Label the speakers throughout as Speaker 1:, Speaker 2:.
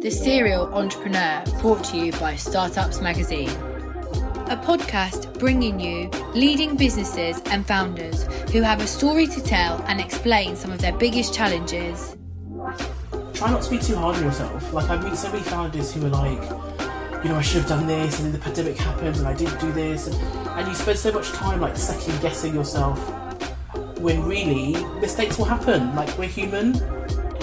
Speaker 1: The Serial Entrepreneur, brought to you by Startups Magazine. A podcast bringing you leading businesses and founders who have a story to tell and explain some of their biggest challenges.
Speaker 2: Try not to be too hard on yourself. Like, I've met so many founders who are like, you know, I should have done this, and then the pandemic happened, and I didn't do this, and, and you spend so much time like second guessing yourself when really mistakes will happen. Like, we're human,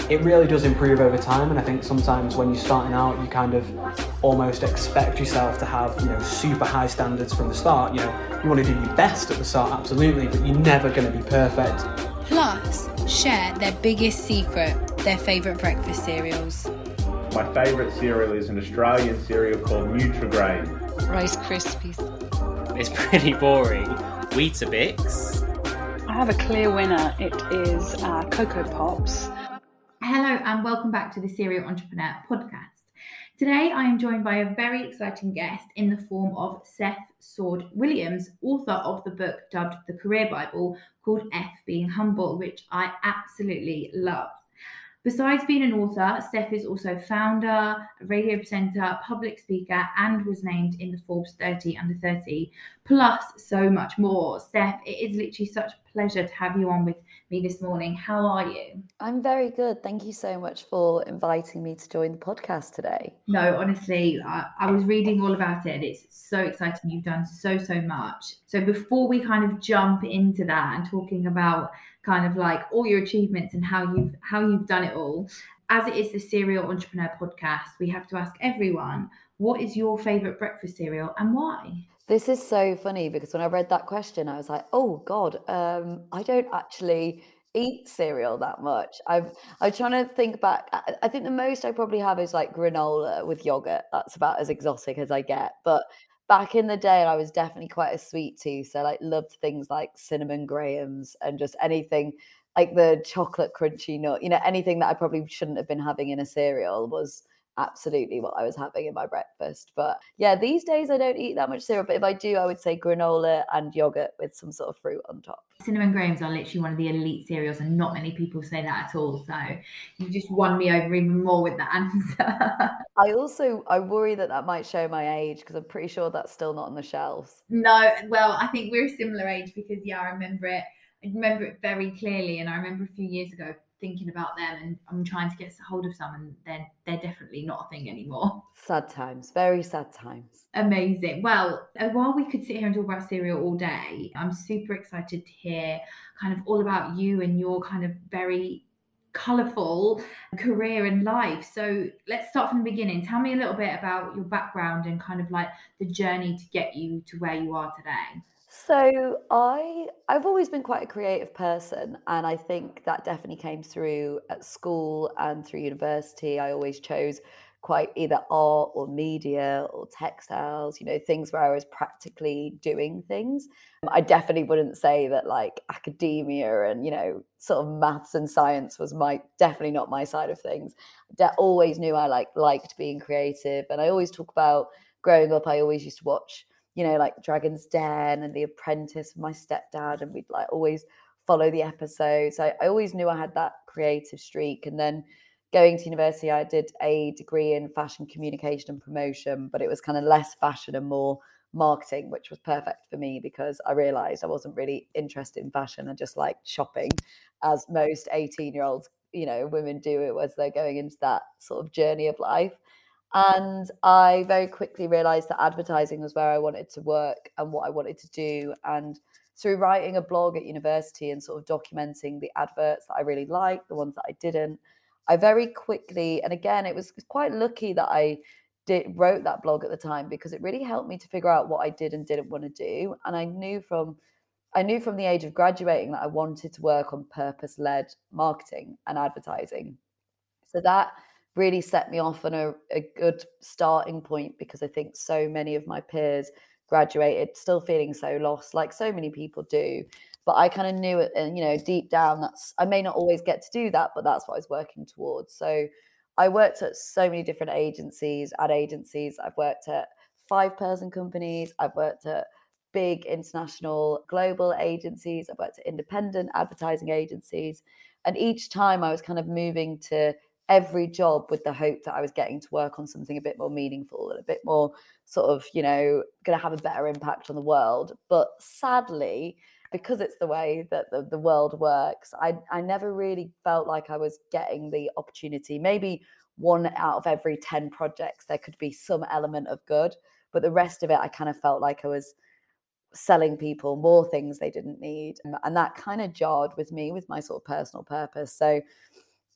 Speaker 3: it really does improve over time and i think sometimes when you're starting out you kind of almost expect yourself to have you know super high standards from the start you know you want to do your best at the start absolutely but you're never going to be perfect
Speaker 1: Plus, share their biggest secret, their favourite breakfast cereals.
Speaker 4: My favourite cereal is an Australian cereal called Nutrigrain.
Speaker 5: Rice Krispies.
Speaker 6: It's pretty boring. Weetabix.
Speaker 5: I have a clear winner. It is uh, Cocoa Pops.
Speaker 7: Hello and welcome back to the Serial Entrepreneur podcast. Today I am joined by a very exciting guest in the form of Steph Sword Williams, author of the book dubbed The Career Bible called F Being Humble, which I absolutely love. Besides being an author, Steph is also founder, radio presenter, public speaker, and was named in the Forbes 30 under 30, plus so much more. Steph, it is literally such a pleasure to have you on with me this morning. How are you?
Speaker 8: I'm very good. Thank you so much for inviting me to join the podcast today.
Speaker 7: No, honestly, I, I was reading all about it. It's so exciting. You've done so, so much. So before we kind of jump into that and talking about kind of like all your achievements and how you've how you've done it all, as it is the Serial Entrepreneur podcast, we have to ask everyone, what is your favorite breakfast cereal and why?
Speaker 8: This is so funny because when I read that question, I was like, "Oh God, um, I don't actually eat cereal that much." I've I'm trying to think back. I, I think the most I probably have is like granola with yogurt. That's about as exotic as I get. But back in the day, I was definitely quite a sweet tooth. So like loved things like cinnamon grahams and just anything like the chocolate crunchy nut. You know, anything that I probably shouldn't have been having in a cereal was absolutely what I was having in my breakfast. But yeah, these days I don't eat that much cereal. But if I do, I would say granola and yogurt with some sort of fruit on top.
Speaker 7: Cinnamon grahams are literally one of the elite cereals, and not many people say that at all. So you just won me over even more with that answer.
Speaker 8: I also I worry that that might show my age because I'm pretty sure that's still not on the shelves.
Speaker 7: no, well, I think we're a similar age because yeah, I remember it. I remember it very clearly, and I remember a few years ago thinking about them, and I'm trying to get hold of some, and they're they're definitely not a thing anymore.
Speaker 8: Sad times, very sad times.
Speaker 7: Amazing. Well, uh, while we could sit here and talk about cereal all day, I'm super excited to hear kind of all about you and your kind of very colourful career and life. So let's start from the beginning. Tell me a little bit about your background and kind of like the journey to get you to where you are today.
Speaker 8: So I I've always been quite a creative person and I think that definitely came through at school and through university. I always chose quite either art or media or textiles, you know, things where I was practically doing things. I definitely wouldn't say that like academia and, you know, sort of maths and science was my definitely not my side of things. I always knew I like liked being creative and I always talk about growing up I always used to watch you know, like Dragon's Den and The Apprentice my stepdad, and we'd like always follow the episodes. I, I always knew I had that creative streak. And then going to university, I did a degree in fashion communication and promotion, but it was kind of less fashion and more marketing, which was perfect for me because I realized I wasn't really interested in fashion. I just liked shopping, as most 18 year olds, you know, women do it as they're going into that sort of journey of life. And I very quickly realized that advertising was where I wanted to work and what I wanted to do. And through writing a blog at university and sort of documenting the adverts that I really liked, the ones that I didn't, I very quickly, and again, it was quite lucky that I did wrote that blog at the time because it really helped me to figure out what I did and didn't want to do. And I knew from I knew from the age of graduating that I wanted to work on purpose led marketing and advertising. So that really set me off on a, a good starting point because I think so many of my peers graduated still feeling so lost, like so many people do. But I kind of knew it, and you know, deep down, that's I may not always get to do that, but that's what I was working towards. So I worked at so many different agencies, ad agencies. I've worked at five person companies. I've worked at big international global agencies. I've worked at independent advertising agencies. And each time I was kind of moving to every job with the hope that I was getting to work on something a bit more meaningful and a bit more sort of, you know, going to have a better impact on the world. But sadly, because it's the way that the, the world works, I, I never really felt like I was getting the opportunity. Maybe one out of every 10 projects, there could be some element of good. But the rest of it, I kind of felt like I was selling people more things they didn't need. And that kind of jarred with me with my sort of personal purpose. So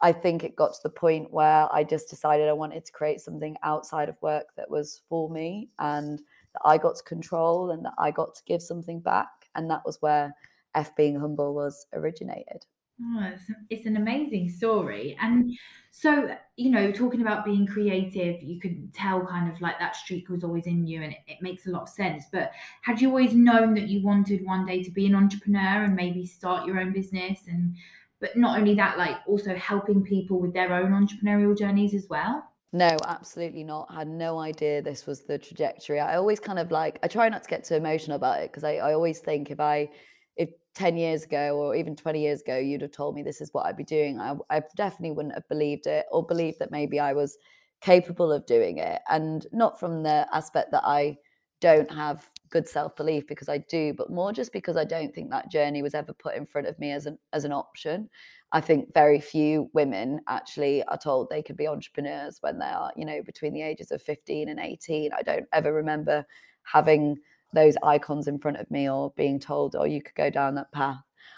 Speaker 8: I think it got to the point where I just decided I wanted to create something outside of work that was for me and that I got to control and that I got to give something back. And that was where F being humble was originated.
Speaker 7: Oh, it's, it's an amazing story. And so, you know, talking about being creative, you could tell kind of like that streak was always in you and it, it makes a lot of sense. But had you always known that you wanted one day to be an entrepreneur and maybe start your own business and but not only that, like also helping people with their own entrepreneurial journeys as well?
Speaker 8: No, absolutely not. I had no idea this was the trajectory. I always kind of like, I try not to get too emotional about it because I, I always think if I, if 10 years ago or even 20 years ago, you'd have told me this is what I'd be doing, I, I definitely wouldn't have believed it or believed that maybe I was capable of doing it. And not from the aspect that I don't have good self belief because I do, but more just because I don't think that journey was ever put in front of me as an as an option. I think very few women actually are told they could be entrepreneurs when they are, you know, between the ages of 15 and 18. I don't ever remember having those icons in front of me or being told, oh, you could go down that path.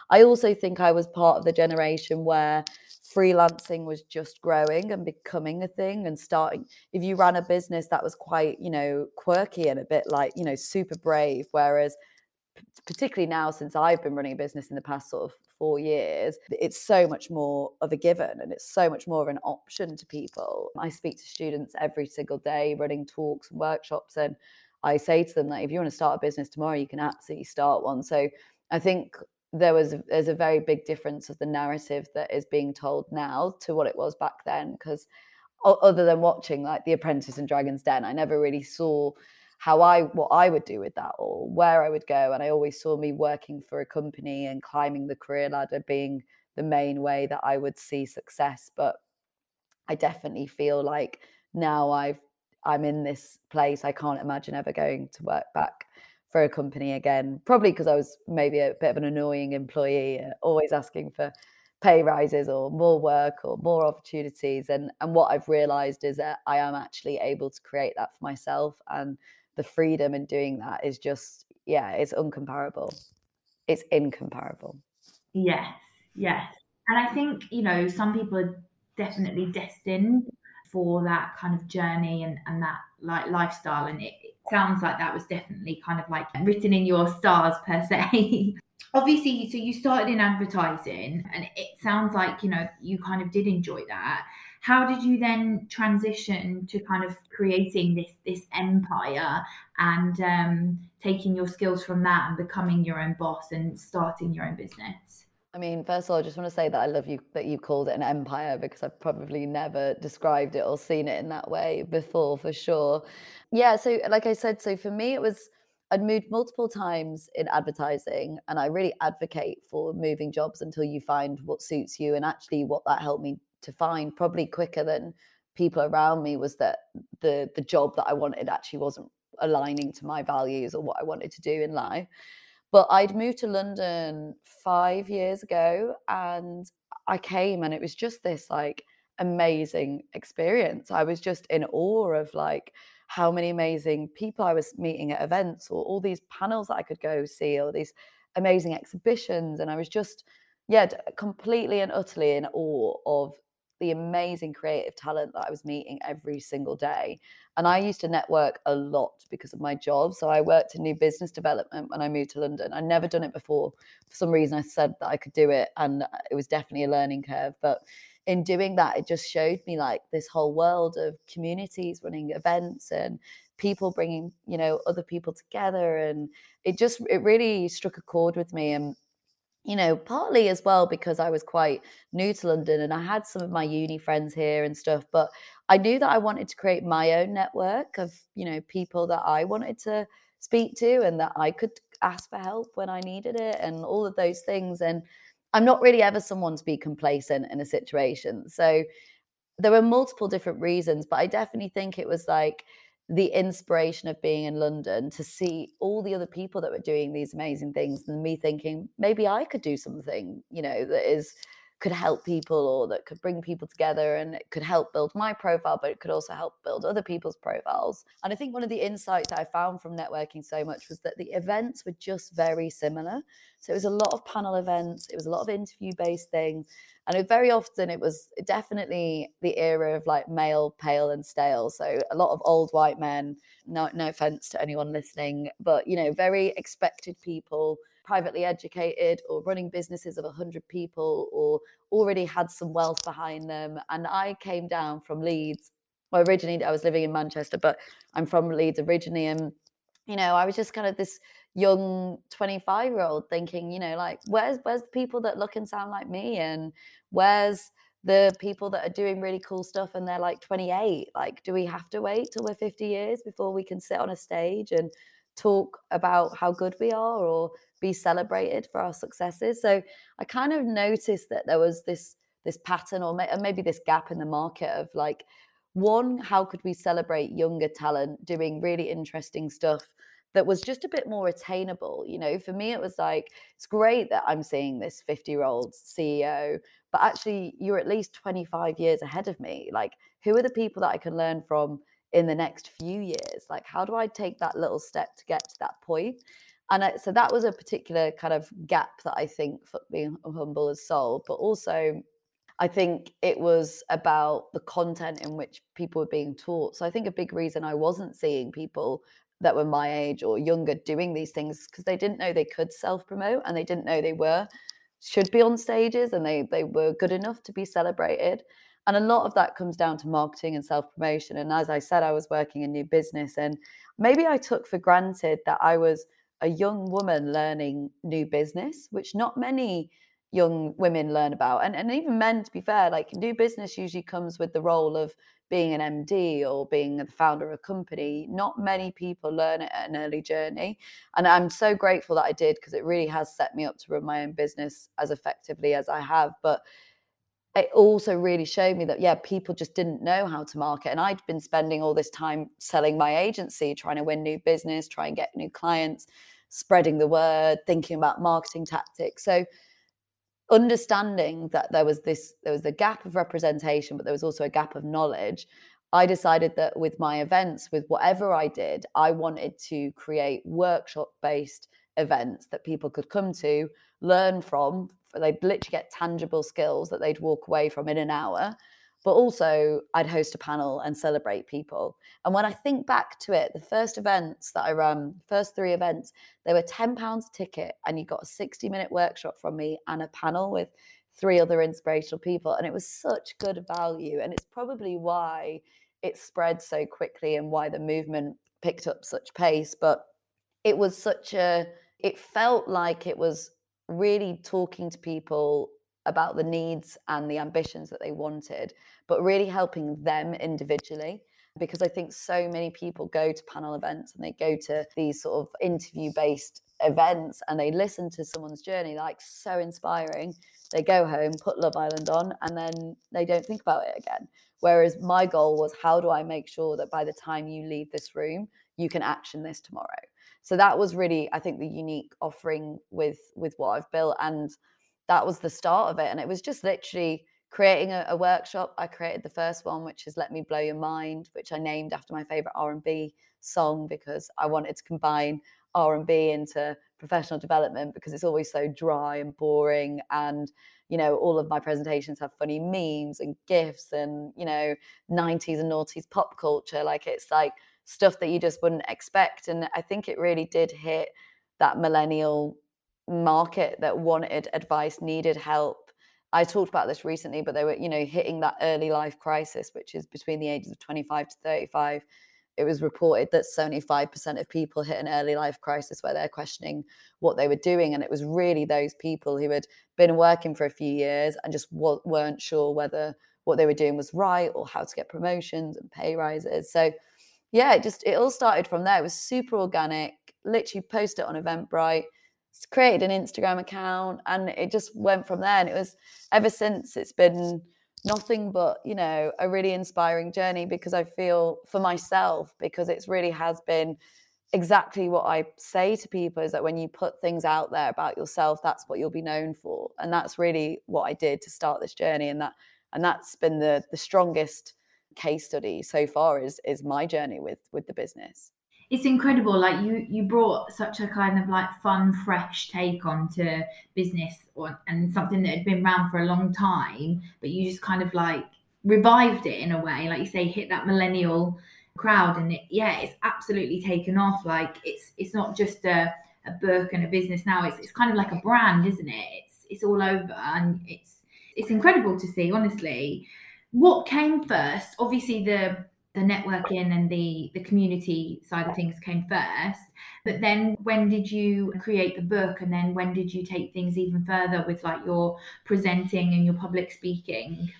Speaker 8: I also think I was part of the generation where freelancing was just growing and becoming a thing and starting if you ran a business that was quite you know quirky and a bit like you know super brave whereas particularly now since I've been running a business in the past sort of four years, it's so much more of a given and it's so much more of an option to people. I speak to students every single day running talks and workshops, and I say to them that if you want to start a business tomorrow, you can absolutely start one. So I think there was there's a very big difference of the narrative that is being told now to what it was back then because other than watching like the apprentice and dragon's den i never really saw how i what i would do with that or where i would go and i always saw me working for a company and climbing the career ladder being the main way that i would see success but i definitely feel like now i've i'm in this place i can't imagine ever going to work back for a company again, probably because I was maybe a bit of an annoying employee, uh, always asking for pay rises or more work or more opportunities. And and what I've realized is that I am actually able to create that for myself, and the freedom in doing that is just yeah, it's uncomparable. It's incomparable.
Speaker 7: Yes, yes, and I think you know some people are definitely destined for that kind of journey and and that like lifestyle and it, sounds like that was definitely kind of like written in your stars per se. Obviously, so you started in advertising, and it sounds like you know you kind of did enjoy that. How did you then transition to kind of creating this this empire and um, taking your skills from that and becoming your own boss and starting your own business?
Speaker 8: I mean, first of all, I just want to say that I love you that you called it an empire because I've probably never described it or seen it in that way before, for sure. Yeah, so like I said, so for me, it was I'd moved multiple times in advertising, and I really advocate for moving jobs until you find what suits you. And actually, what that helped me to find probably quicker than people around me was that the the job that I wanted actually wasn't aligning to my values or what I wanted to do in life. But I'd moved to London five years ago and I came and it was just this like amazing experience. I was just in awe of like how many amazing people I was meeting at events or all these panels that I could go see or these amazing exhibitions. And I was just, yeah, completely and utterly in awe of the amazing creative talent that I was meeting every single day. And I used to network a lot because of my job. So I worked in new business development when I moved to London. I'd never done it before. For some reason, I said that I could do it. And uh, it was definitely a learning curve. But in doing that, it just showed me like this whole world of communities running events and people bringing, you know, other people together. And it just, it really struck a chord with me. And you know, partly as well because I was quite new to London and I had some of my uni friends here and stuff, but I knew that I wanted to create my own network of, you know, people that I wanted to speak to and that I could ask for help when I needed it and all of those things. And I'm not really ever someone to be complacent in a situation. So there were multiple different reasons, but I definitely think it was like the inspiration of being in London to see all the other people that were doing these amazing things and me thinking maybe I could do something, you know, that is could help people or that could bring people together and it could help build my profile, but it could also help build other people's profiles. And I think one of the insights I found from networking so much was that the events were just very similar. So it was a lot of panel events, it was a lot of interview based things. And very often it was definitely the era of like male, pale, and stale. So a lot of old white men, no, no offense to anyone listening, but you know, very expected people privately educated or running businesses of 100 people or already had some wealth behind them. And I came down from Leeds. Well, originally I was living in Manchester, but I'm from Leeds originally. And, you know, I was just kind of this young 25 year old thinking, you know, like, where's, where's the people that look and sound like me? And where's, the people that are doing really cool stuff and they're like 28 like do we have to wait till we're 50 years before we can sit on a stage and talk about how good we are or be celebrated for our successes. So I kind of noticed that there was this this pattern or, uh, maybe this gap in the market of like one how could we celebrate younger talent doing really interesting stuff that was just a bit more attainable? You know for me it was like it's great that i'm seeing this 50 year old ceo but actually you're at least 25 years ahead of me. Like who are the people that i can learn from in the next few years? Like how do i take that little step to get to that point and I, so that was a particular kind of gap that i think being humble has solved but also i think it was about the content in which people were being taught so i think a big reason i wasn't seeing people that were my age or younger doing these things because they didn't know they could self promote and they didn't know they were should be on stages and they they were good enough to be celebrated and a lot of that comes down to marketing and self promotion. And as I said, I was working in new business, and maybe I took for granted that I was a young woman learning new business, which not many young women learn about. And, and even men, to be fair, like new business usually comes with the role of being an MD or being the founder of a company. Not many people learn it at an early journey. And I'm so grateful that I did because it really has set me up to run my own business as effectively as I have. But it also really showed me that yeah people just didn't know how to market and i'd been spending all this time selling my agency trying to win new business try and get new clients spreading the word thinking about marketing tactics. So understanding that there was this there was a gap of representation but there was also a gap of knowledge i decided that with my events with whatever i did i wanted to create workshop based events that people could come to learn from they'd literally get tangible skills that they'd walk away from in an hour but also I'd host a panel and celebrate people. And when I think back to it, the first events that I ran, first three events, they were £10 a ticket, and you got a 60 minute workshop from me and a panel with three other inspirational people. And it was such good value. And it's probably why it spread so quickly and why the movement picked up such pace. But it was such a, it felt like it was really talking to people about the needs and the ambitions that they wanted, but really helping them individually. Because I think so many people go to panel events and they go to these sort of interview based events and they listen to someone's journey, like so inspiring. They go home, put Love Island on, and then they don't think about it again. Whereas my goal was, how do I make sure that by the time you leave this room, you can action this tomorrow? so that was really i think the unique offering with with what i've built and that was the start of it and it was just literally creating a, a, workshop i created the first one which is let me blow your mind which i named after my favorite r&b song because i wanted to combine r&b into professional development because it's always so dry and boring and you know all of my presentations have funny memes and gifs and you know 90s and noughties pop culture like it's like stuff that you just wouldn't expect. And I think it really did hit that millennial market that wanted advice, needed help. I talked about this recently, but they were, you know, hitting that early life crisis, which is between the ages of 25 to 35. It was reported that 75% of people hit an early life crisis where they're questioning what they were doing. And it was really those people who had been working for a few years and just weren't sure whether what they were doing was right or how to get promotions and pay rises. So yeah, it just it all started from there. It was super organic. Literally posted it on Eventbrite, created an Instagram account, and it just went from there. And it was ever since it's been nothing but you know a really inspiring journey because I feel for myself because it's really has been exactly what I say to people is that when you put things out there about yourself, that's what you'll be known for. And that's really what I did to start this journey. And that and that's been the the strongest case study so far is is my journey with with the business.
Speaker 7: It's incredible. Like you you brought such a kind of like fun, fresh take onto business or, and something that had been around for a long time, but you just kind of like revived it in a way, like you say, hit that millennial crowd and it, yeah it's absolutely taken off like it's it's not just a, a book and a business now it's, it's kind of like a brand isn't it it's it's all over and it's it's incredible to see honestly what came first obviously the the networking and the the community side of things came first. But then when did you create the book? And then when did you take things even further with like your presenting and your public speaking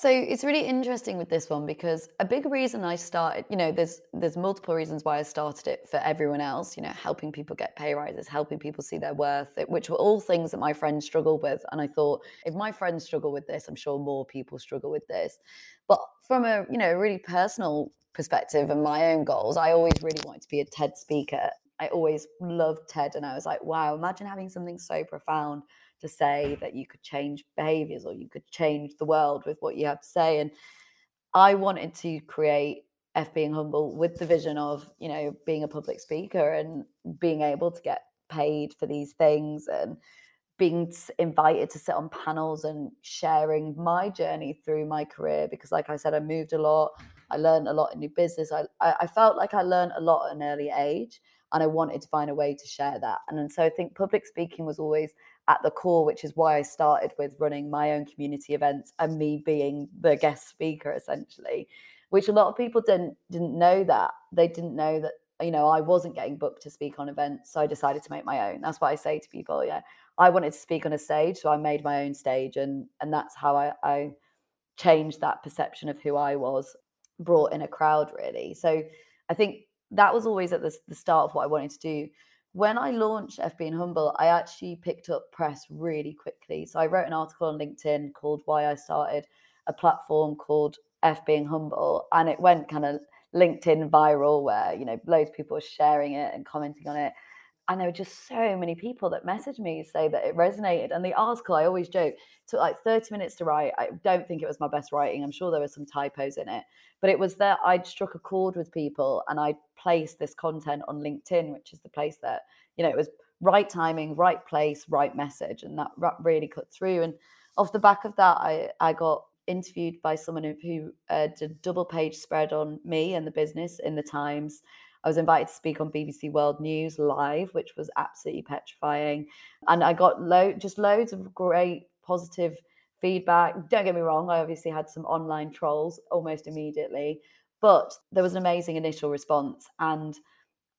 Speaker 8: so it's really interesting with this one because a big reason I started, you know, there's there's multiple reasons why I started it for everyone else, you know, helping people get pay rises, helping people see their worth, which were all things that my friends struggled with. And I thought, if my friends struggle with this, I'm sure more people struggle with this. But from a, you know, really personal perspective and my own goals, I always really wanted to be a TED speaker. I always loved TED and I was like, wow, imagine having something so profound to say that you could change behaviors or you could change the world with what you have to say. And I wanted to create F being humble with the vision of, you know, being a public speaker and being able to get paid for these things and being invited to sit on panels and sharing my journey through my career because like i said i moved a lot i learned a lot in new business i, I felt like i learned a lot at an early age and i wanted to find a way to share that and, and so i think public speaking was always at the core, which is why I started with running my own community events and me being the guest speaker essentially, which a lot of people didn't didn't know that. They didn't know that, you know, I wasn't getting booked to speak on events. So I decided to make my own. That's what I say to people. Yeah. I wanted to speak on a stage. So I made my own stage and and that's how I, I changed that perception of who I was, brought in a crowd really. So I think that was always at the, the start of what I wanted to do when I launched F Being Humble, I actually picked up press really quickly. So I wrote an article on LinkedIn called Why I Started a platform called F Being Humble, and it went kind of LinkedIn viral where, you know, loads of people were sharing it and commenting on it. And there were just so many people that messaged me say that it resonated. And the article, I always joke, took like 30 minutes to write. I don't think it was my best writing. I'm sure there were some typos in it. But it was that I'd struck a chord with people and I'd placed this content on LinkedIn, which is the place that, you know, it was right timing, right place, right message. And that really cut through. And off the back of that, I, I got interviewed by someone who uh, did a double page spread on me and the business in the Times. I was invited to speak on BBC World News live, which was absolutely petrifying. And I got lo- just loads of great positive feedback. Don't get me wrong, I obviously had some online trolls almost immediately, but there was an amazing initial response. And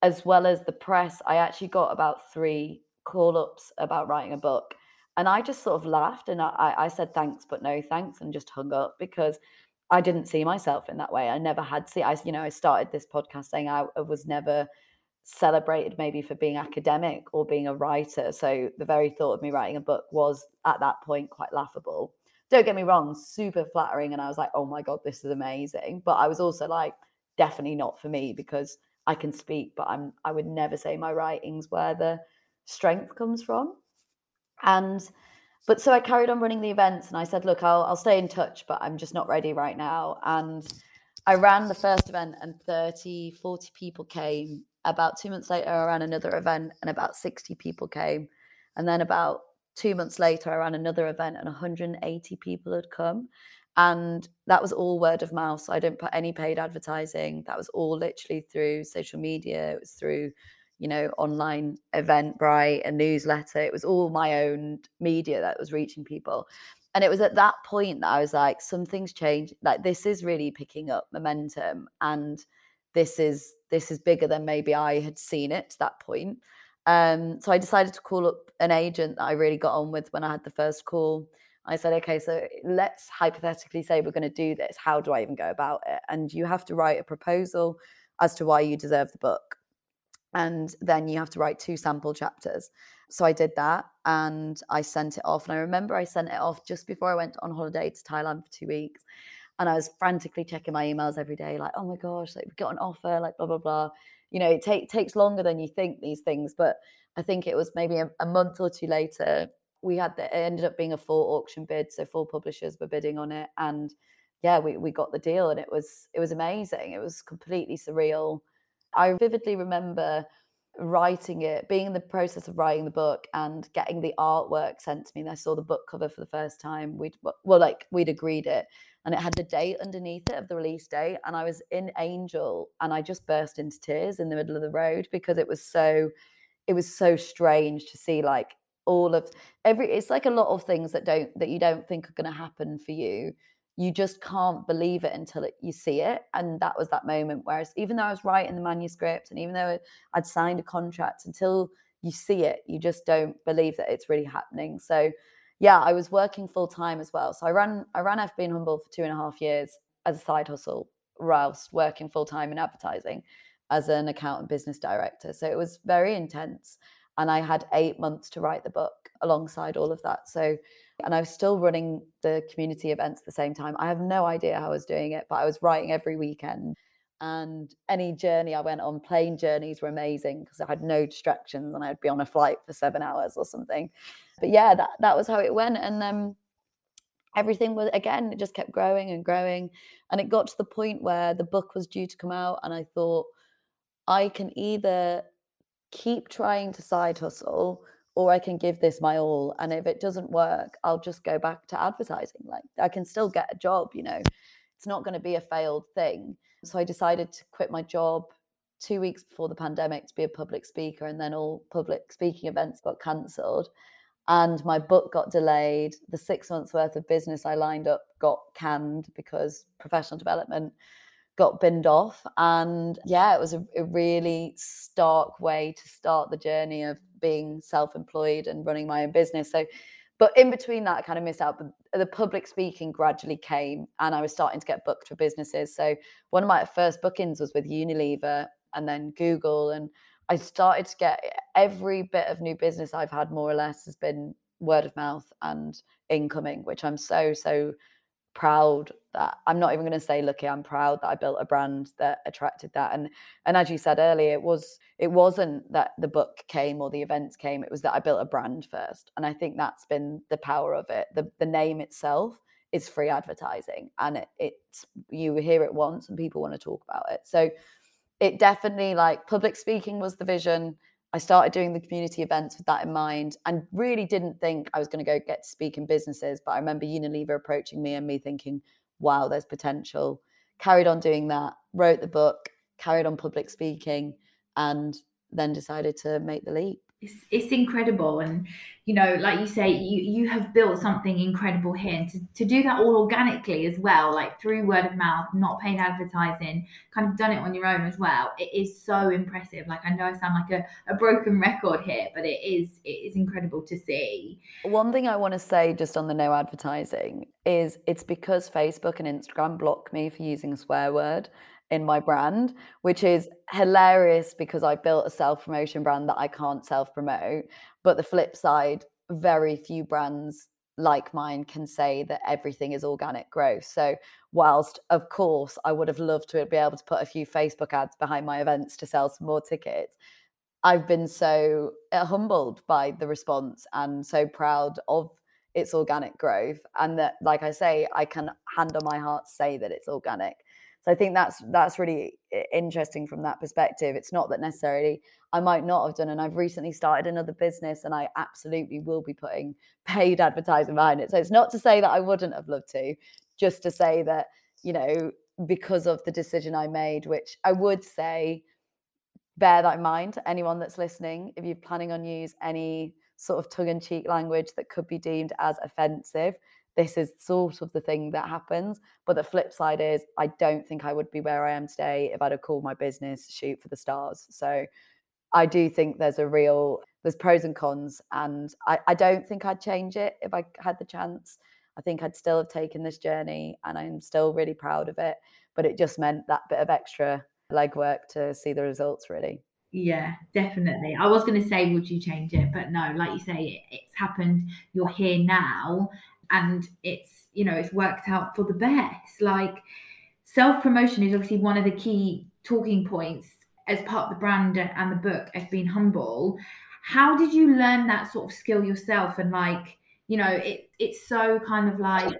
Speaker 8: as well as the press, I actually got about three call ups about writing a book. And I just sort of laughed and I, I said thanks, but no thanks, and just hung up because I didn't see myself in that way. I never had see. I you know I started this podcast saying I, was never celebrated maybe for being academic or being a writer. So the very thought of me writing a book was at that point quite laughable. Don't get me wrong, super flattering, and I was like, oh my god, this is amazing. But I was also like, definitely not for me because I can speak, but I'm I would never say my writings where the strength comes from. And but so I carried on running the events and I said, look, I'll, I'll stay in touch, but I'm just not ready right now. And I ran the first event and 30, 40 people came. About two months later, I ran another event and about 60 people came. And then about two months later, I ran another event and 180 people had come. And that was all word of mouth. So I didn't put any paid advertising. That was all literally through social media. It was through you know, online Eventbrite, a newsletter. It was all my own media that was reaching people. And it was at that point that I was like, something's changed. Like this is really picking up momentum. And this is this is bigger than maybe I had seen it to that point. Um, so I decided to call up an agent that I really got on with when I had the first call. I said, okay, so let's hypothetically say we're going to do this. How do I even go about it? And you have to write a proposal as to why you deserve the book and then you have to write two sample chapters. So I did that and I sent it off. And I remember I sent it off just before I went on holiday to Thailand for two weeks. And I was frantically checking my emails every day, like, oh my gosh, like we got an offer, like blah, blah, blah. You know, it take, takes longer than you think these things. But I think it was maybe a, a month or two later, we had the, it ended up being a full auction bid. So four publishers were bidding on it. And yeah, we, we got the deal and it was, it was amazing. It was completely surreal. I vividly remember writing it, being in the process of writing the book and getting the artwork sent to me. And I saw the book cover for the first time. We'd well, like we'd agreed it, and it had the date underneath it of the release date. And I was in Angel, and I just burst into tears in the middle of the road because it was so, it was so strange to see like all of every. It's like a lot of things that don't that you don't think are going to happen for you you just can't believe it until it, you see it. And that was that moment. Whereas even though I was writing the manuscript and even though I'd signed a contract, until you see it, you just don't believe that it's really happening. So yeah, I was working full time as well. So I ran I ran F Being Humble for two and a half years as a side hustle, whilst working full time in advertising as an account and business director. So it was very intense. And I had eight months to write the book alongside all of that. So and I was still running the community events at the same time. I have no idea how I was doing it, but I was writing every weekend. And any journey I went on, plane journeys were amazing because I had no distractions and I'd be on a flight for seven hours or something. But yeah, that, that was how it went. And then everything was, again, it just kept growing and growing. And it got to the point where the book was due to come out. And I thought, I can either keep trying to side hustle or I can give this my all. And if it doesn't work, I'll just go back to advertising. Like I can still get a job, you know, it's not going to be a failed thing. So I decided to quit my job two weeks before the pandemic to be a public speaker, and then all public speaking events got cancelled. And my book got delayed. The six months worth of business I lined up got canned because professional development got binned off. And yeah, it was a, a really stark way to start the journey of being self-employed and running my own business. So, but in between that, I kind of missed out. But the public speaking gradually came, and I was starting to get booked for businesses. So one of my first bookings was with Unilever, and then Google, and I started to get every bit of new business I've had more or less has been word of mouth and incoming, which I'm so so proud that I'm not even going to say lucky I'm proud that I built a brand that attracted that and and as you said earlier it was it wasn't that the book came or the events came it was that I built a brand first and I think that's been the power of it. The the name itself is free advertising and it, it's you hear it once and people want to talk about it. So it definitely like public speaking was the vision I started doing the community events with that in mind and really didn't think I was going to go get to speak in businesses. But I remember Unilever approaching me and me thinking, wow, there's potential. Carried on doing that, wrote the book, carried on public speaking, and then decided to make the leap
Speaker 7: it's, it's incredible. And you know like you say you you have built something incredible here. And to, to do that all organically as well like through word of mouth not paid advertising kind of done it on your own as well it is so impressive. Like i know i sound like a, a broken record here but it is it is incredible to see.
Speaker 8: One thing i want to say just on the no advertising is it's because facebook and instagram block me for using a swear word in my brand, which is hilarious because I built a self promotion brand that I can't self promote. But the flip side, very few brands like mine can say that everything is organic growth. So, whilst of course I would have loved to be able to put a few Facebook ads behind my events to sell some more tickets, I've been so uh, humbled by the response and so proud of its organic growth. And that, like I say, I can hand on my heart say that it's organic I think that's that's really interesting from that perspective. It's not that necessarily I might not have done, and I've recently started another business, and I absolutely will be putting paid advertising behind it. So it's not to say that I wouldn't have loved to, just to say that you know because of the decision I made, which I would say bear that in mind anyone that's listening. If you're planning on use any sort of tongue-in-cheek language that could be deemed as offensive this is sort of the thing that happens. But the flip side is, I don't think I would be where I am today if I'd have called my business Shoot for the Stars. So I do think there's a real, there's pros and cons. And I, I don't think I'd change it if I had the chance. I think I'd still have taken this journey and I'm still really proud of it. But it just meant that bit of extra legwork to see the results, really.
Speaker 7: Yeah, definitely. I was going to say, would you change it? But no, like you say, it's happened. You're here now, and it's you know it's worked out for the best. Like self promotion is obviously one of the key talking points as part of the brand and the book as being humble. How did you learn that sort of skill yourself? And like you know, it it's so kind of like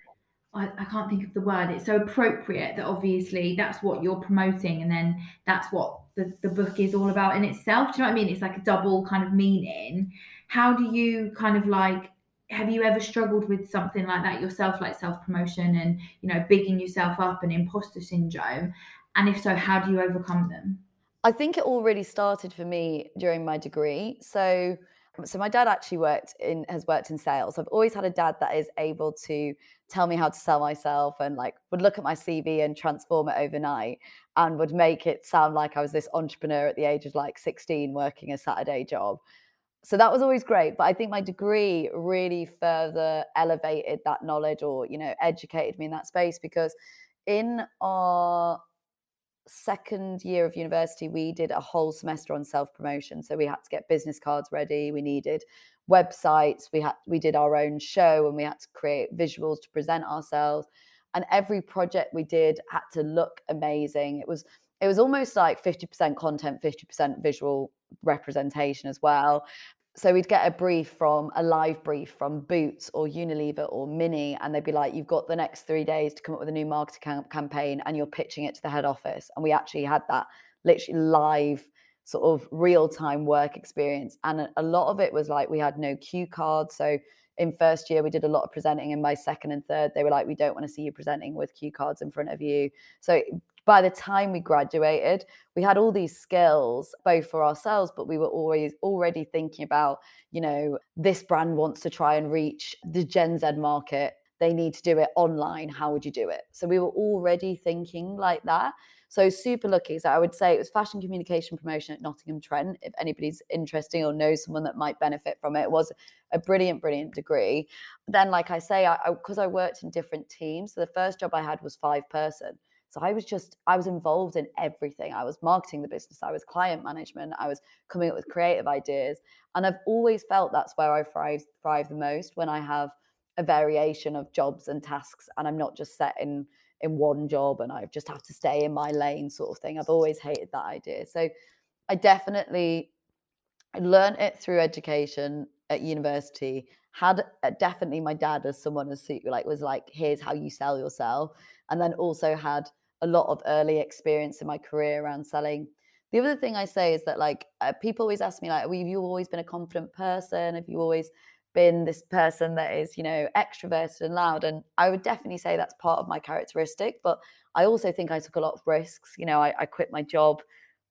Speaker 7: I, I can't think of the word. It's so appropriate that obviously that's what you're promoting, and then that's what the, the book is all about in itself. Do you know what I mean? It's like a double kind of meaning. How do you kind of like have you ever struggled with something like that yourself, like self promotion and you know, bigging yourself up and imposter syndrome? And if so, how do you overcome them?
Speaker 8: I think it all really started for me during my degree. So so my dad actually worked in has worked in sales. I've always had a dad that is able to tell me how to sell myself and like would look at my CV and transform it overnight and would make it sound like I was this entrepreneur at the age of like 16 working a Saturday job. So that was always great, but I think my degree really further elevated that knowledge or you know educated me in that space because in our second year of university, we did a whole semester on self promotion. So we had to get business cards ready. We needed websites. We had we did our own show, and we had to create visuals to present ourselves. And every project we did had to look amazing. It was it was almost like 50% content, 50% visual representation as well so we'd get a brief from a live brief from Boots or Unilever or Mini, and they'd be like, "You've got the next three days to come up with a new marketing cam- campaign, and you're pitching it to the head office." And we actually had that literally live, sort of real time work experience, and a, lot of it was like we had no cue cards. So in first year we did a lot of presenting, and by second and third they were like, "We don't want to see you presenting with cue cards in front of you." So by the time we graduated, we had all these skills both for ourselves, but we were always already thinking about, you know, this brand wants to try and reach the Gen Z market. They need to do it online. How would you do it? So we were already thinking like that. So super lucky. So I would say it was fashion communication promotion at Nottingham Trent. If anybody's interesting or knows someone that might benefit from it, it was a brilliant, brilliant degree. Then, like I say, I because I, I worked in different teams. So the first job I had was five person. So I was just, I was involved in everything. I was marketing the business, I was client management, I was coming up with creative ideas. And I've always felt that's where I thrive, thrive the most when I have a variation of jobs and tasks and I'm not just set in in one job and I just have to stay in my lane sort of thing. I've always hated that idea. So I definitely learned it through education at university had uh, definitely my dad as someone as like was like here's how you sell yourself and then also had a lot of early experience in my career around selling. The other thing I say is that like uh, people always ask me like, have you always been a confident person? Have you always been this person that is, you know, extroverted and loud? And I would definitely say that's part of my characteristic. But I also think I took a lot of risks. You know, I, I quit my job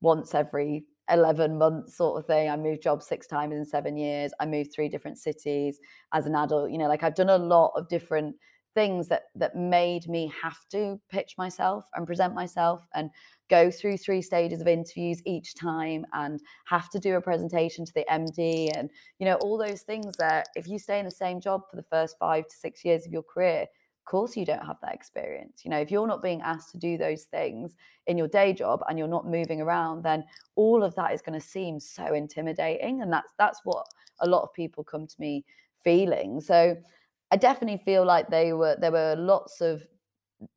Speaker 8: once every 11 months sort of thing. I moved jobs six times in seven years. I moved three different cities as an adult. You know, like I've done a lot of different things that that made me have to pitch myself and present myself and go through three stages of interviews each time and have to do a presentation to the MD and you know all those things that if you stay in the same job for the first 5 to 6 years of your career of course you don't have that experience. You know if you're not being asked to do those things in your day job and you're not moving around then all of that is going to seem so intimidating and that's that's what a lot of people come to me feeling. So I definitely feel like they were there were lots of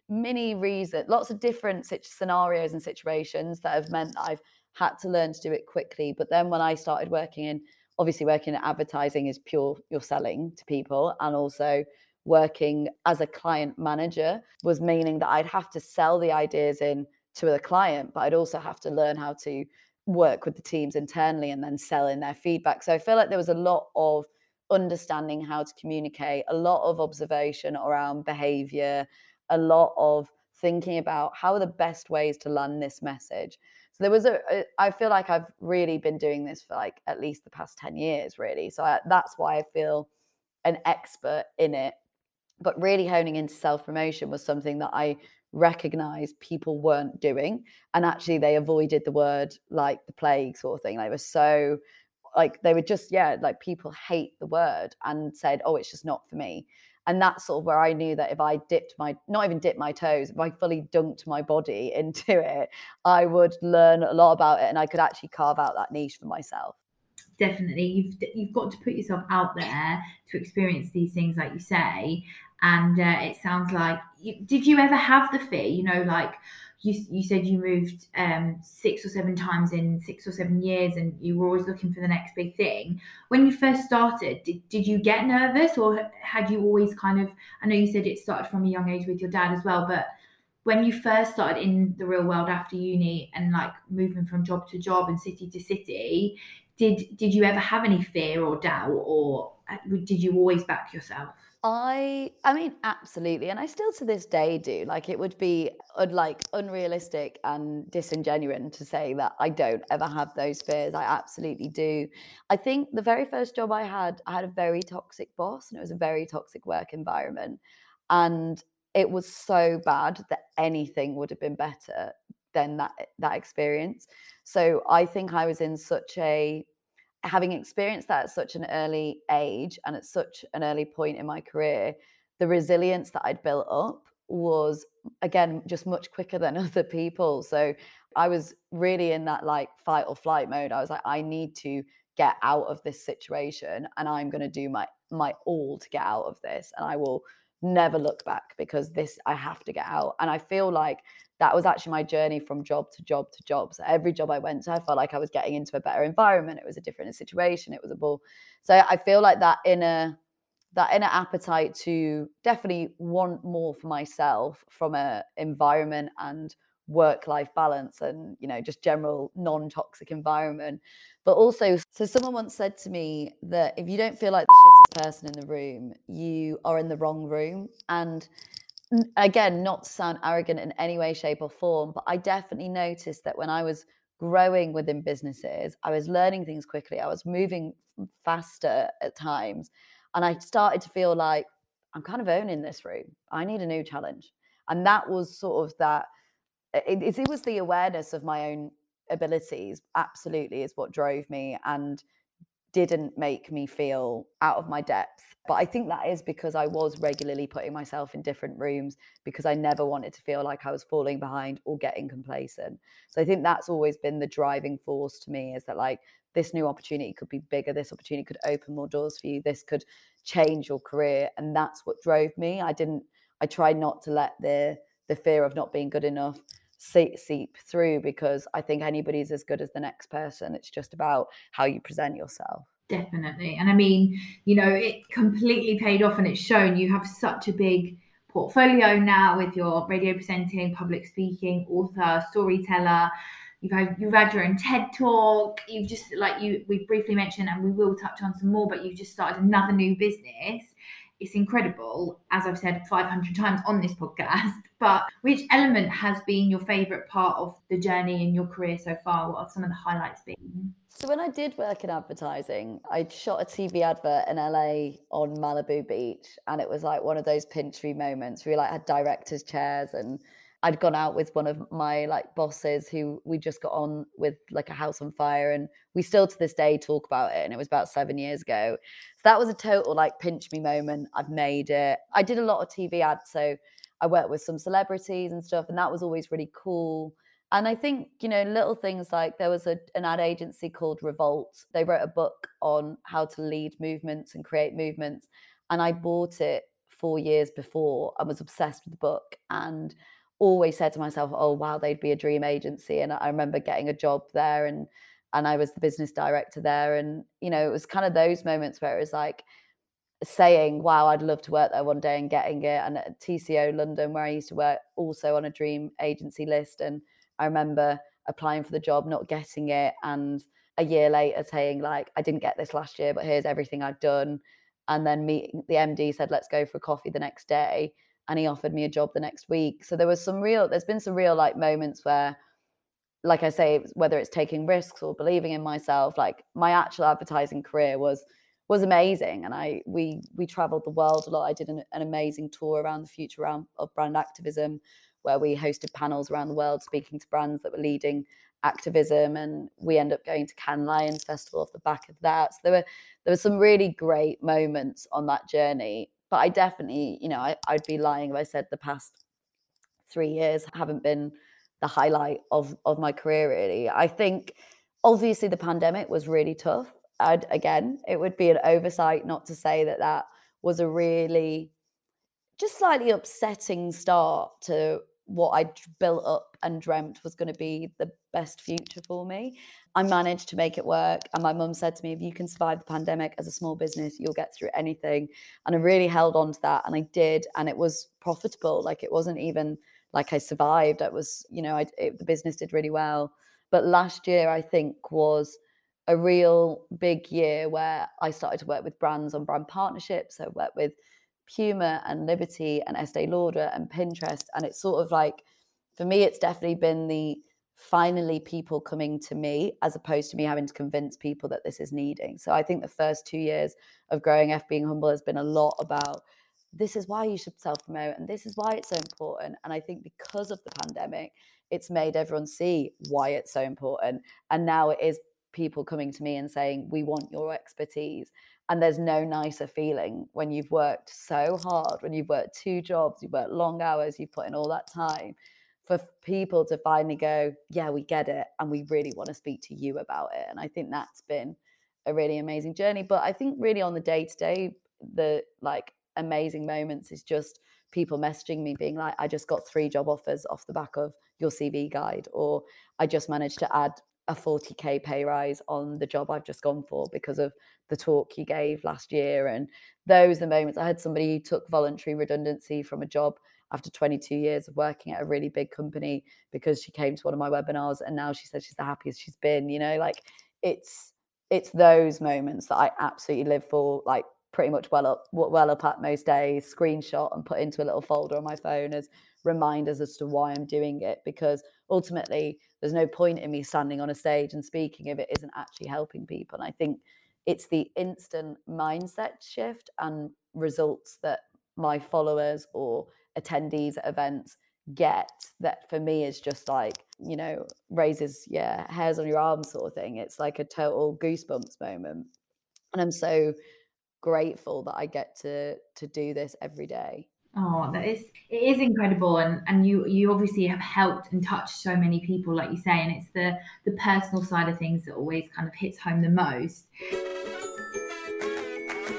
Speaker 8: many reasons, lots of different scenarios and situations that have meant that I've had to learn to do it quickly. But then when I started working in, obviously working in advertising is pure you're selling to people, and also working as a client manager was meaning that I'd have to sell the ideas in to the client, but I'd also have to learn how to work with the teams internally and then sell in their feedback. So I feel like there was a lot of understanding how to communicate, a lot of observation around behavior, a lot of thinking about how are the best ways to land this message. So there was a, I feel like I've really been doing this for like at least the past 10 years, really. So I, that's why I feel an expert in it. But really honing into self promotion was something that I recognized people weren't doing. And actually, they avoided the word like the plague sort of thing. They were so like they were just yeah like people hate the word and said oh it's just not for me and that's sort of where I knew that if I dipped my not even dipped my toes, if I fully dunked my body into it, I would learn a lot about it and I could actually carve out that niche for myself.
Speaker 7: Definitely, you've you've got to put yourself out there to experience these things, like you say. And uh, it sounds like, did you ever have the fear? You know, like you, you said you moved um, six or seven times in six or seven years and you were always looking for the next big thing. When you first started, did, did you get nervous or had you always kind of, I know you said it started from a young age with your dad as well, but when you first started in the real world after uni and like moving from job to job and city to city, did did you ever have any fear or doubt or uh, did you always back yourself?
Speaker 8: I I mean absolutely and I still to this day do like it would be un, like unrealistic and disingenuous to say that I don't ever have those fears I absolutely do. I think the very first job I had I had a very toxic boss and it was a very toxic work environment and it was so bad that anything would have been better than that that experience. So I think I was in such a having experienced that at such an early age and at such an early point in my career, the resilience that I'd built up was again just much quicker than other people. So I was really in that like fight or flight mode. I was like, I need to get out of this situation and I'm going to do my my all to get out of this and I will never look back because this I have to get out. And I feel like that was actually my journey from job to job to job. So every job I went to, I felt like I was getting into a better environment. It was a different situation. It was a ball. So I feel like that inner that inner appetite to definitely want more for myself from a environment and work life balance and you know just general non-toxic environment but also so someone once said to me that if you don't feel like the shittest person in the room you are in the wrong room and again, not to sound arrogant in any way, shape, or form, but I definitely noticed that when I was growing within businesses, I was learning things quickly, I was moving faster at times. And I started to feel like I'm kind of owning this room. I need a new challenge. And that was sort of that, it, it was the awareness of my own abilities, absolutely, is what drove me. And didn't make me feel out of my depth. But I think that is because I was regularly putting myself in different rooms because I never wanted to feel like I was falling behind or getting complacent. So I think that's always been the driving force to me is that like this new opportunity could be bigger, this opportunity could open more doors for you, this could change your career. And that's what drove me. I didn't, I tried not to let the the fear of not being good enough seep, seep through because I think anybody's as good as the next person. It's just about how you present yourself.
Speaker 7: Definitely. And I mean, you know, it completely paid off and it's shown you have such a big portfolio now with your radio presenting, public speaking, author, storyteller. You've had you've had your own TED talk. You've just like you we briefly mentioned, and we will touch on some more. But you've just started another new business, it's incredible, as I've said 500 times on this podcast. But which element has been your favorite part of the journey in your career so far? What have some of the highlights been?
Speaker 8: So, when I did work in advertising, I shot a TV advert in LA on Malibu Beach, and it was like one of those pinch me moments where you like had directors' chairs and I'd gone out with one of my like bosses who we just got on with like a house on fire and we still to this day talk about it and it was about 7 years ago. So that was a total like pinch me moment. I've made it. I did a lot of TV ads so I worked with some celebrities and stuff and that was always really cool. And I think, you know, little things like there was a, an ad agency called Revolt. They wrote a book on how to lead movements and create movements. And I bought it four years before. I was obsessed with the book. And always said to myself, "Oh wow, they'd be a dream agency." And I remember getting a job there, and and I was the business director there, and you know, it was kind of those moments where it was like saying, "Wow, I'd love to work there one day," and getting it. And at TCO London, where I used to work, also on a dream agency list, and I remember applying for the job, not getting it, and a year later saying like, "I didn't get this last year, but here's everything I've done." And then meeting the MD said, "Let's go for a coffee the next day." And he offered me a job the next week. So there was some real, there's been some real like moments where, like I say, whether it's taking risks or believing in myself, like my actual advertising career was was amazing, and I we we traveled the world a lot. I did an, an amazing tour around the future around, of brand activism, where we hosted panels around the world speaking to brands that were leading activism, and we end up going to Cannes Lions Festival off the back of that. So there were there were some really great moments on that journey but I definitely, you know, I, I'd be lying if I said the past three years haven't been the highlight of of my career. Really, I think obviously the pandemic was really tough. I'd, again, it would be an oversight not to say that that was a really just slightly upsetting start to what I built up and dreamt was going to be the best future for me. I managed to make it work. And my mum said to me, if you can survive the pandemic as a small business, you'll get through anything. And I really held on to that. And I did. And it was profitable. Like it wasn't even like I survived. It was, you know, I, it, the business did really well. But last year, I think, was a real big year where I started to work with brands on brand partnerships. I worked with Puma and Liberty and Estee Lauder and Pinterest. And it's sort of like, for me, it's definitely been the finally people coming to me as opposed to me having to convince people that this is needing. So I think the first two years of growing F Being Humble has been a lot about this is why you should self promote and this is why it's so important. And I think because of the pandemic, it's made everyone see why it's so important. And now it is people coming to me and saying, We want your expertise. And there's no nicer feeling when you've worked so hard, when you've worked two jobs, you've worked long hours, you've put in all that time for people to finally go, Yeah, we get it. And we really want to speak to you about it. And I think that's been a really amazing journey. But I think really on the day to day, the like amazing moments is just people messaging me being like, I just got three job offers off the back of your CV guide, or I just managed to add a 40k pay rise on the job I've just gone for because of the talk you gave last year. And those are the moments I had somebody who took voluntary redundancy from a job after 22 years of working at a really big company because she came to one of my webinars and now she says she's the happiest she's been, you know, like it's it's those moments that I absolutely live for, like pretty much well up well up at most days, screenshot and put into a little folder on my phone as reminders as to why I'm doing it because ultimately there's no point in me standing on a stage and speaking if it isn't actually helping people. And I think it's the instant mindset shift and results that my followers or attendees at events get that for me is just like you know raises yeah hairs on your arm sort of thing it's like a total goosebumps moment and i'm so grateful that i get to to do this every day
Speaker 7: Oh, that is it is incredible, and and you you obviously have helped and touched so many people, like you say, and it's the the personal side of things that always kind of hits home the most.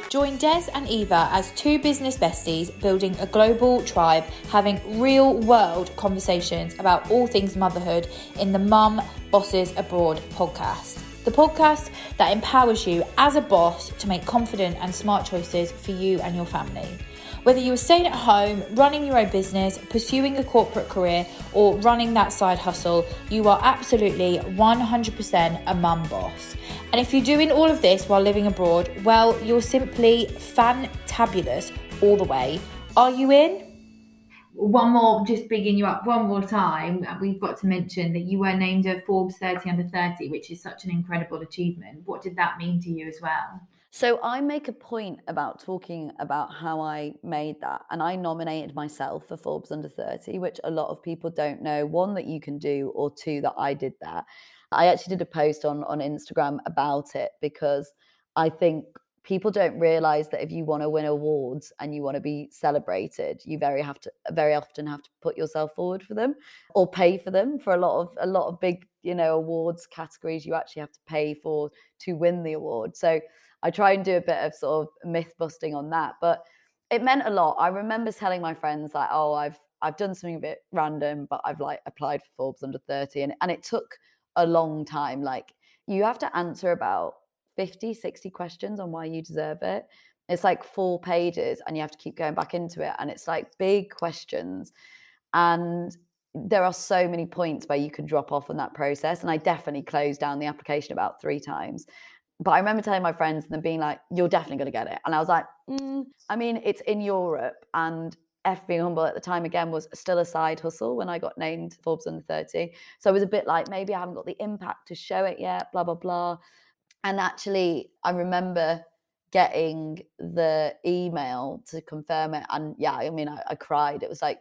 Speaker 1: Join Des and Eva as two business besties building a global tribe, having real world conversations about all things motherhood in the Mum Bosses Abroad podcast. The podcast that empowers you as a boss to make confident and smart choices for you and your family. Whether you are staying at home, running your own business, pursuing a corporate career, or running that side hustle, you are absolutely 100% a mum boss. And if you're doing all of this while living abroad, well, you're simply fantabulous all the way. Are you in?
Speaker 7: One more, just bigging you up one more time. We've got to mention that you were named a Forbes 30 under 30, which is such an incredible achievement. What did that mean to you as well?
Speaker 8: So I make a point about talking about how I made that. And I nominated myself for Forbes Under 30, which a lot of people don't know. One, that you can do, or two, that I did that. I actually did a post on, on Instagram about it because I think people don't realize that if you want to win awards and you want to be celebrated you very have to very often have to put yourself forward for them or pay for them for a lot of a lot of big you know awards categories you actually have to pay for to win the award so I try and do a bit of sort of myth busting on that. But it meant a lot. I remember telling my friends like, oh, I've I've done something a bit random, but I've like applied for Forbes under 30. And, and it took a long time. Like you have to answer about 50, 60 questions on why you deserve it. It's like four pages and you have to keep going back into it. And it's like big questions. And there are so many points where you can drop off on that process. And I definitely closed down the application about three times. But I remember telling my friends and being like, you're definitely going to get it. And I was like, mm, I mean, it's in Europe. And F being humble at the time again was still a side hustle when I got named Forbes under 30. So I was a bit like, maybe I haven't got the impact to show it yet, blah, blah, blah. And actually, I remember getting the email to confirm it. And yeah, I mean, I, I cried. It was like,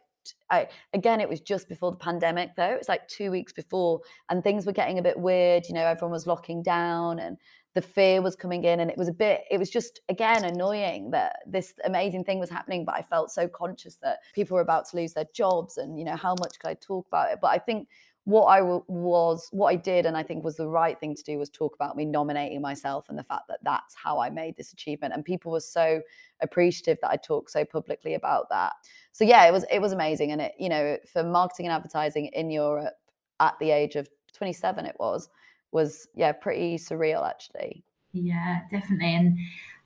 Speaker 8: I, again, it was just before the pandemic, though. It was like two weeks before, and things were getting a bit weird. You know, everyone was locking down, and the fear was coming in and it was a bit it was just again annoying that this amazing thing was happening but i felt so conscious that people were about to lose their jobs and you know how much could i talk about it but i think what I w- was, what I did, and I think was the right thing to do was talk about me nominating myself and the fact that that's how I made this achievement. And people were so appreciative that I talked so publicly about that. So yeah, it was it was amazing. And it, you know, for marketing and advertising in Europe at the age of 27, it was was yeah pretty surreal actually.
Speaker 7: Yeah, definitely. And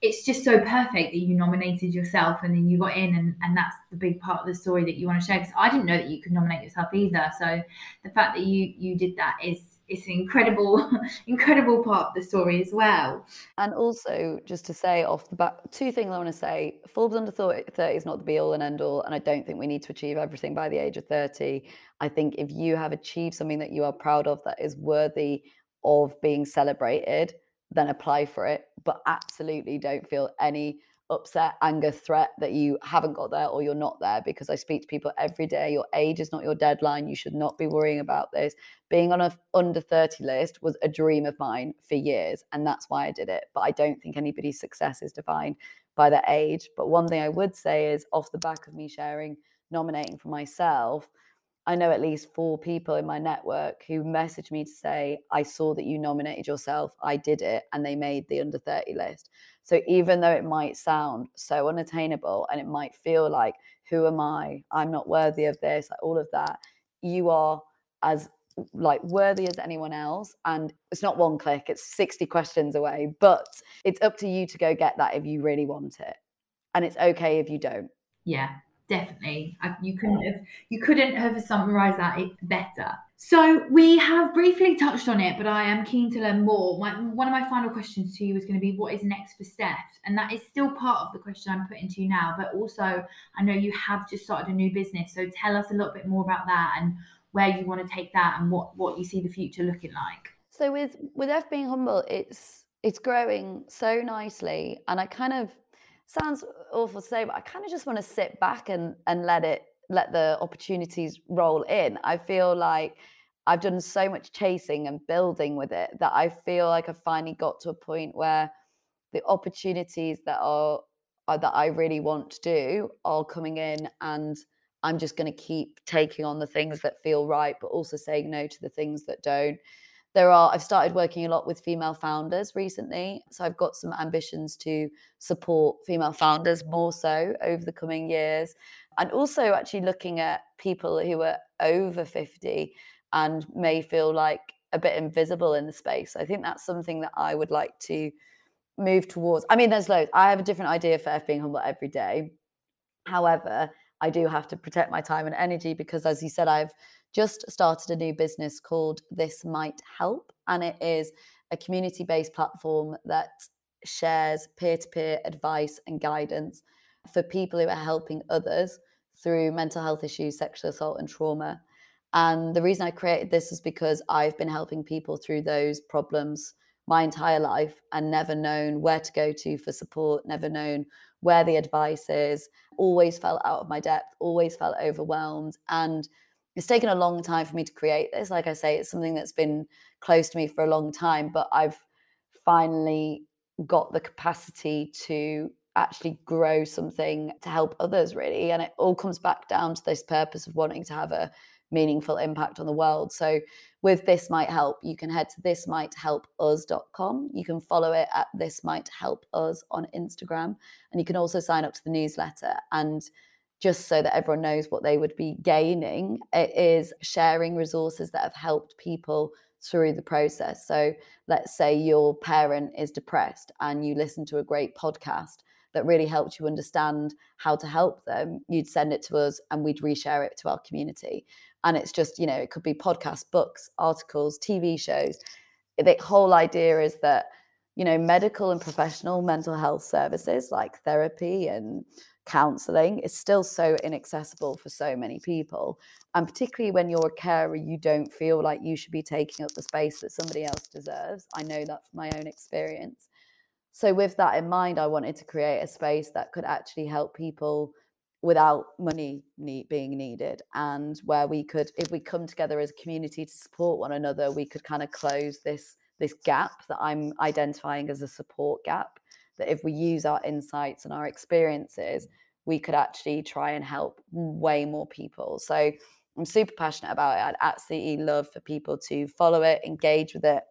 Speaker 7: it's just so perfect that you nominated yourself and then you got in and, and that's the big part of the story that you want to share because i didn't know that you could nominate yourself either. So the fact that you you did that is it's an incredible incredible part of the story as well.
Speaker 8: And also just to say off the bat two things i want to say. Forbes under 30 is not the be all and end all and i don't think we need to achieve everything by the age of 30 i think if you have achieved something that you are proud of that is worthy of being celebrated then apply for it. But absolutely don't feel any upset, anger, threat that you haven't got there or you're not there because I speak to people every day. Your age is not your deadline. You should not be worrying about this. Being on a under 30 list was a dream of mine for years, and that's why I did it. But I don't think anybody's success is defined by their age. But one thing I would say is off the back of me sharing nominating for myself, I know at least four people in my network who messaged me to say, I saw that you nominated yourself, I did it, and they made the under 30 list. So even though it might sound so unattainable and it might feel like, who am I? I'm not worthy of this, like all of that, you are as like worthy as anyone else. And it's not one click, it's 60 questions away, but it's up to you to go get that if you really want it. And it's okay if you don't.
Speaker 7: Yeah, definitely. I, you couldn't have you couldn't have summarized that better. So we have briefly touched on it but i am keen to learn more. My, one of my final questions to you is going to be what is next for steph? And that is still part of the question i'm putting to you now but also i know you have just started a new business so tell us a little bit more about that and where you want to take that and what what you see the future looking like.
Speaker 8: So with with f being humble it's it's growing so nicely and i kind of sounds awful to say, but I kind of just want to sit back and and let it let the opportunities roll in. I feel like I've done so much chasing and building with it that I feel like I've finally got to a point where the opportunities that are, are that I really want to do are coming in and I'm just going to keep taking on the things that feel right, but also saying no to the things that don't there are i've started working a lot with female founders recently so i've got some ambitions to support female founders more so over the coming years. And also actually looking at people who are over 50 and may feel like a bit invisible in the space. I think that's something that i would like to move towards. I mean there's loads. I have a different idea for f being humble every day. However i do have to protect my time and energy because as you said i've just started a new business called This Might Help. And it is a community based platform that shares peer to peer advice and guidance for people who are helping others through mental health issues, sexual assault, and trauma. And the reason I created this is because I've been helping people through those problems my entire life and never known where to go to for support, never known where the advice is, always felt out of my depth, always felt overwhelmed. And it's taken a long time for me to create this. Like I say, it's something that's been close to me for a long time, but I've finally got the capacity to actually grow something to help others, really. And it all comes back down to this purpose of wanting to have a meaningful impact on the world. So, with This Might Help, you can head to thismighthelpus.com. You can follow it at This Might Help Us on Instagram. And you can also sign up to the newsletter. And just so that everyone knows what they would be gaining, it is sharing resources that have helped people through the process. So let's say your parent is depressed and you listen to a great podcast that really helped you understand how to help them, you'd send it to us and we'd reshare it to our community. And it's just, you know, it could be podcasts, books, articles, TV shows. The whole idea is that, you know, medical and professional mental health services like therapy and counseling is still so inaccessible for so many people. And particularly when you're a carer, you don't feel like you should be taking up the space that somebody else deserves. I know that from my own experience. So, with that in mind, I wanted to create a space that could actually help people without money need, being needed and where we could if we come together as a community to support one another we could kind of close this this gap that I'm identifying as a support gap. That if we use our insights and our experiences, mm. we could actually try and help way more people. So I'm super passionate about it. I'd absolutely love for people to follow it, engage with it,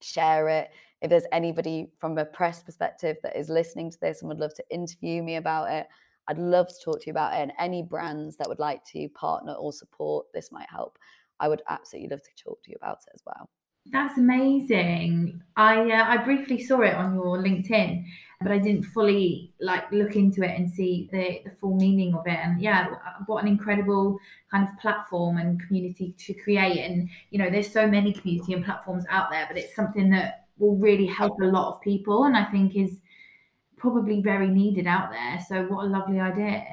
Speaker 8: share it. If there's anybody from a press perspective that is listening to this and would love to interview me about it, I'd love to talk to you about it. And any brands that would like to partner or support, this might help. I would absolutely love to talk to you about it as well.
Speaker 7: That's amazing. I uh, I briefly saw it on your LinkedIn, but I didn't fully like look into it and see the, the full meaning of it. And yeah, what an incredible kind of platform and community to create. And you know, there's so many community and platforms out there, but it's something that will really help a lot of people, and I think is probably very needed out there. So what a lovely idea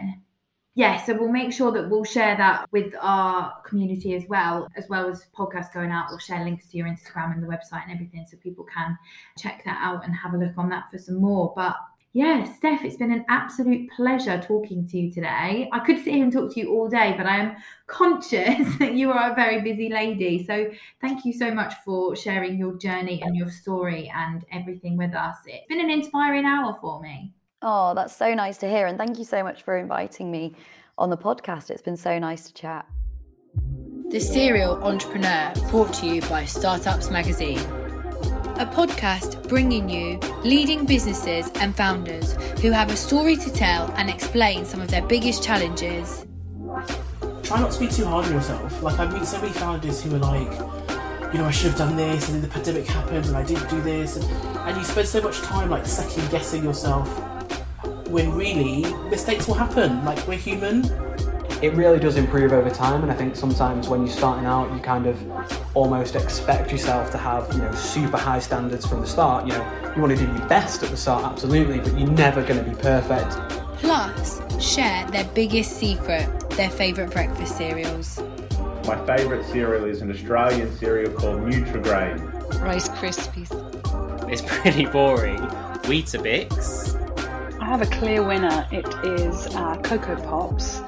Speaker 7: yeah, so we'll make sure that we'll share that with our community as well, as well as podcasts going out. We'll share links to your Instagram and the website and everything so people can check that out and have a look on that for some more. But yeah, Steph, it's been an absolute pleasure talking to you today. I could sit here and talk to you all day, but I am conscious that you are a very busy lady. So thank you so much for sharing your journey and your story and everything with us. It's been an inspiring hour for me.
Speaker 8: Oh, that's so nice to hear. And thank you so much for inviting me on the podcast. It's been so nice to chat.
Speaker 1: The Serial Entrepreneur, brought to you by Startups Magazine. A podcast bringing you leading businesses and founders who have a story to tell and explain some of their biggest challenges.
Speaker 2: Try not to be too hard on yourself. Like, I've met so many founders who are like, you know, I should have done this, and then the pandemic happened, and I didn't do this, and, and you spend so much time like second guessing yourself when really mistakes will happen. Like we're human.
Speaker 3: It really does improve over time, and I think sometimes when you're starting out, you kind of almost expect yourself to have, you know, super high standards from the start. You know, you want to do your best at the start, absolutely, but you're never going to be perfect.
Speaker 1: Plus, share their biggest secret, their favourite breakfast cereals.
Speaker 4: My favourite cereal is an Australian cereal called Nutrigrain.
Speaker 5: Rice Krispies.
Speaker 6: It's pretty boring. Weetabix
Speaker 5: I have a clear winner. It is uh, Cocoa Pops.